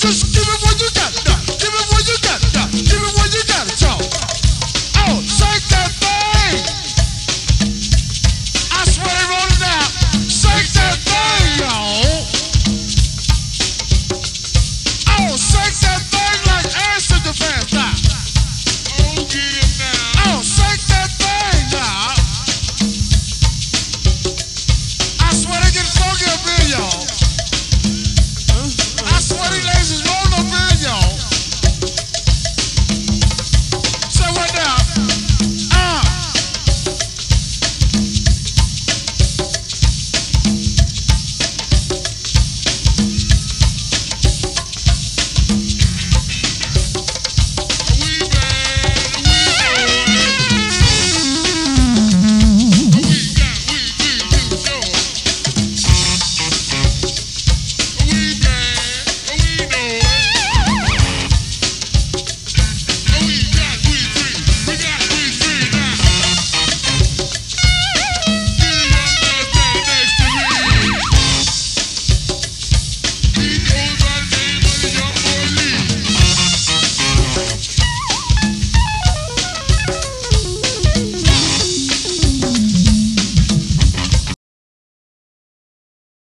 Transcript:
Just give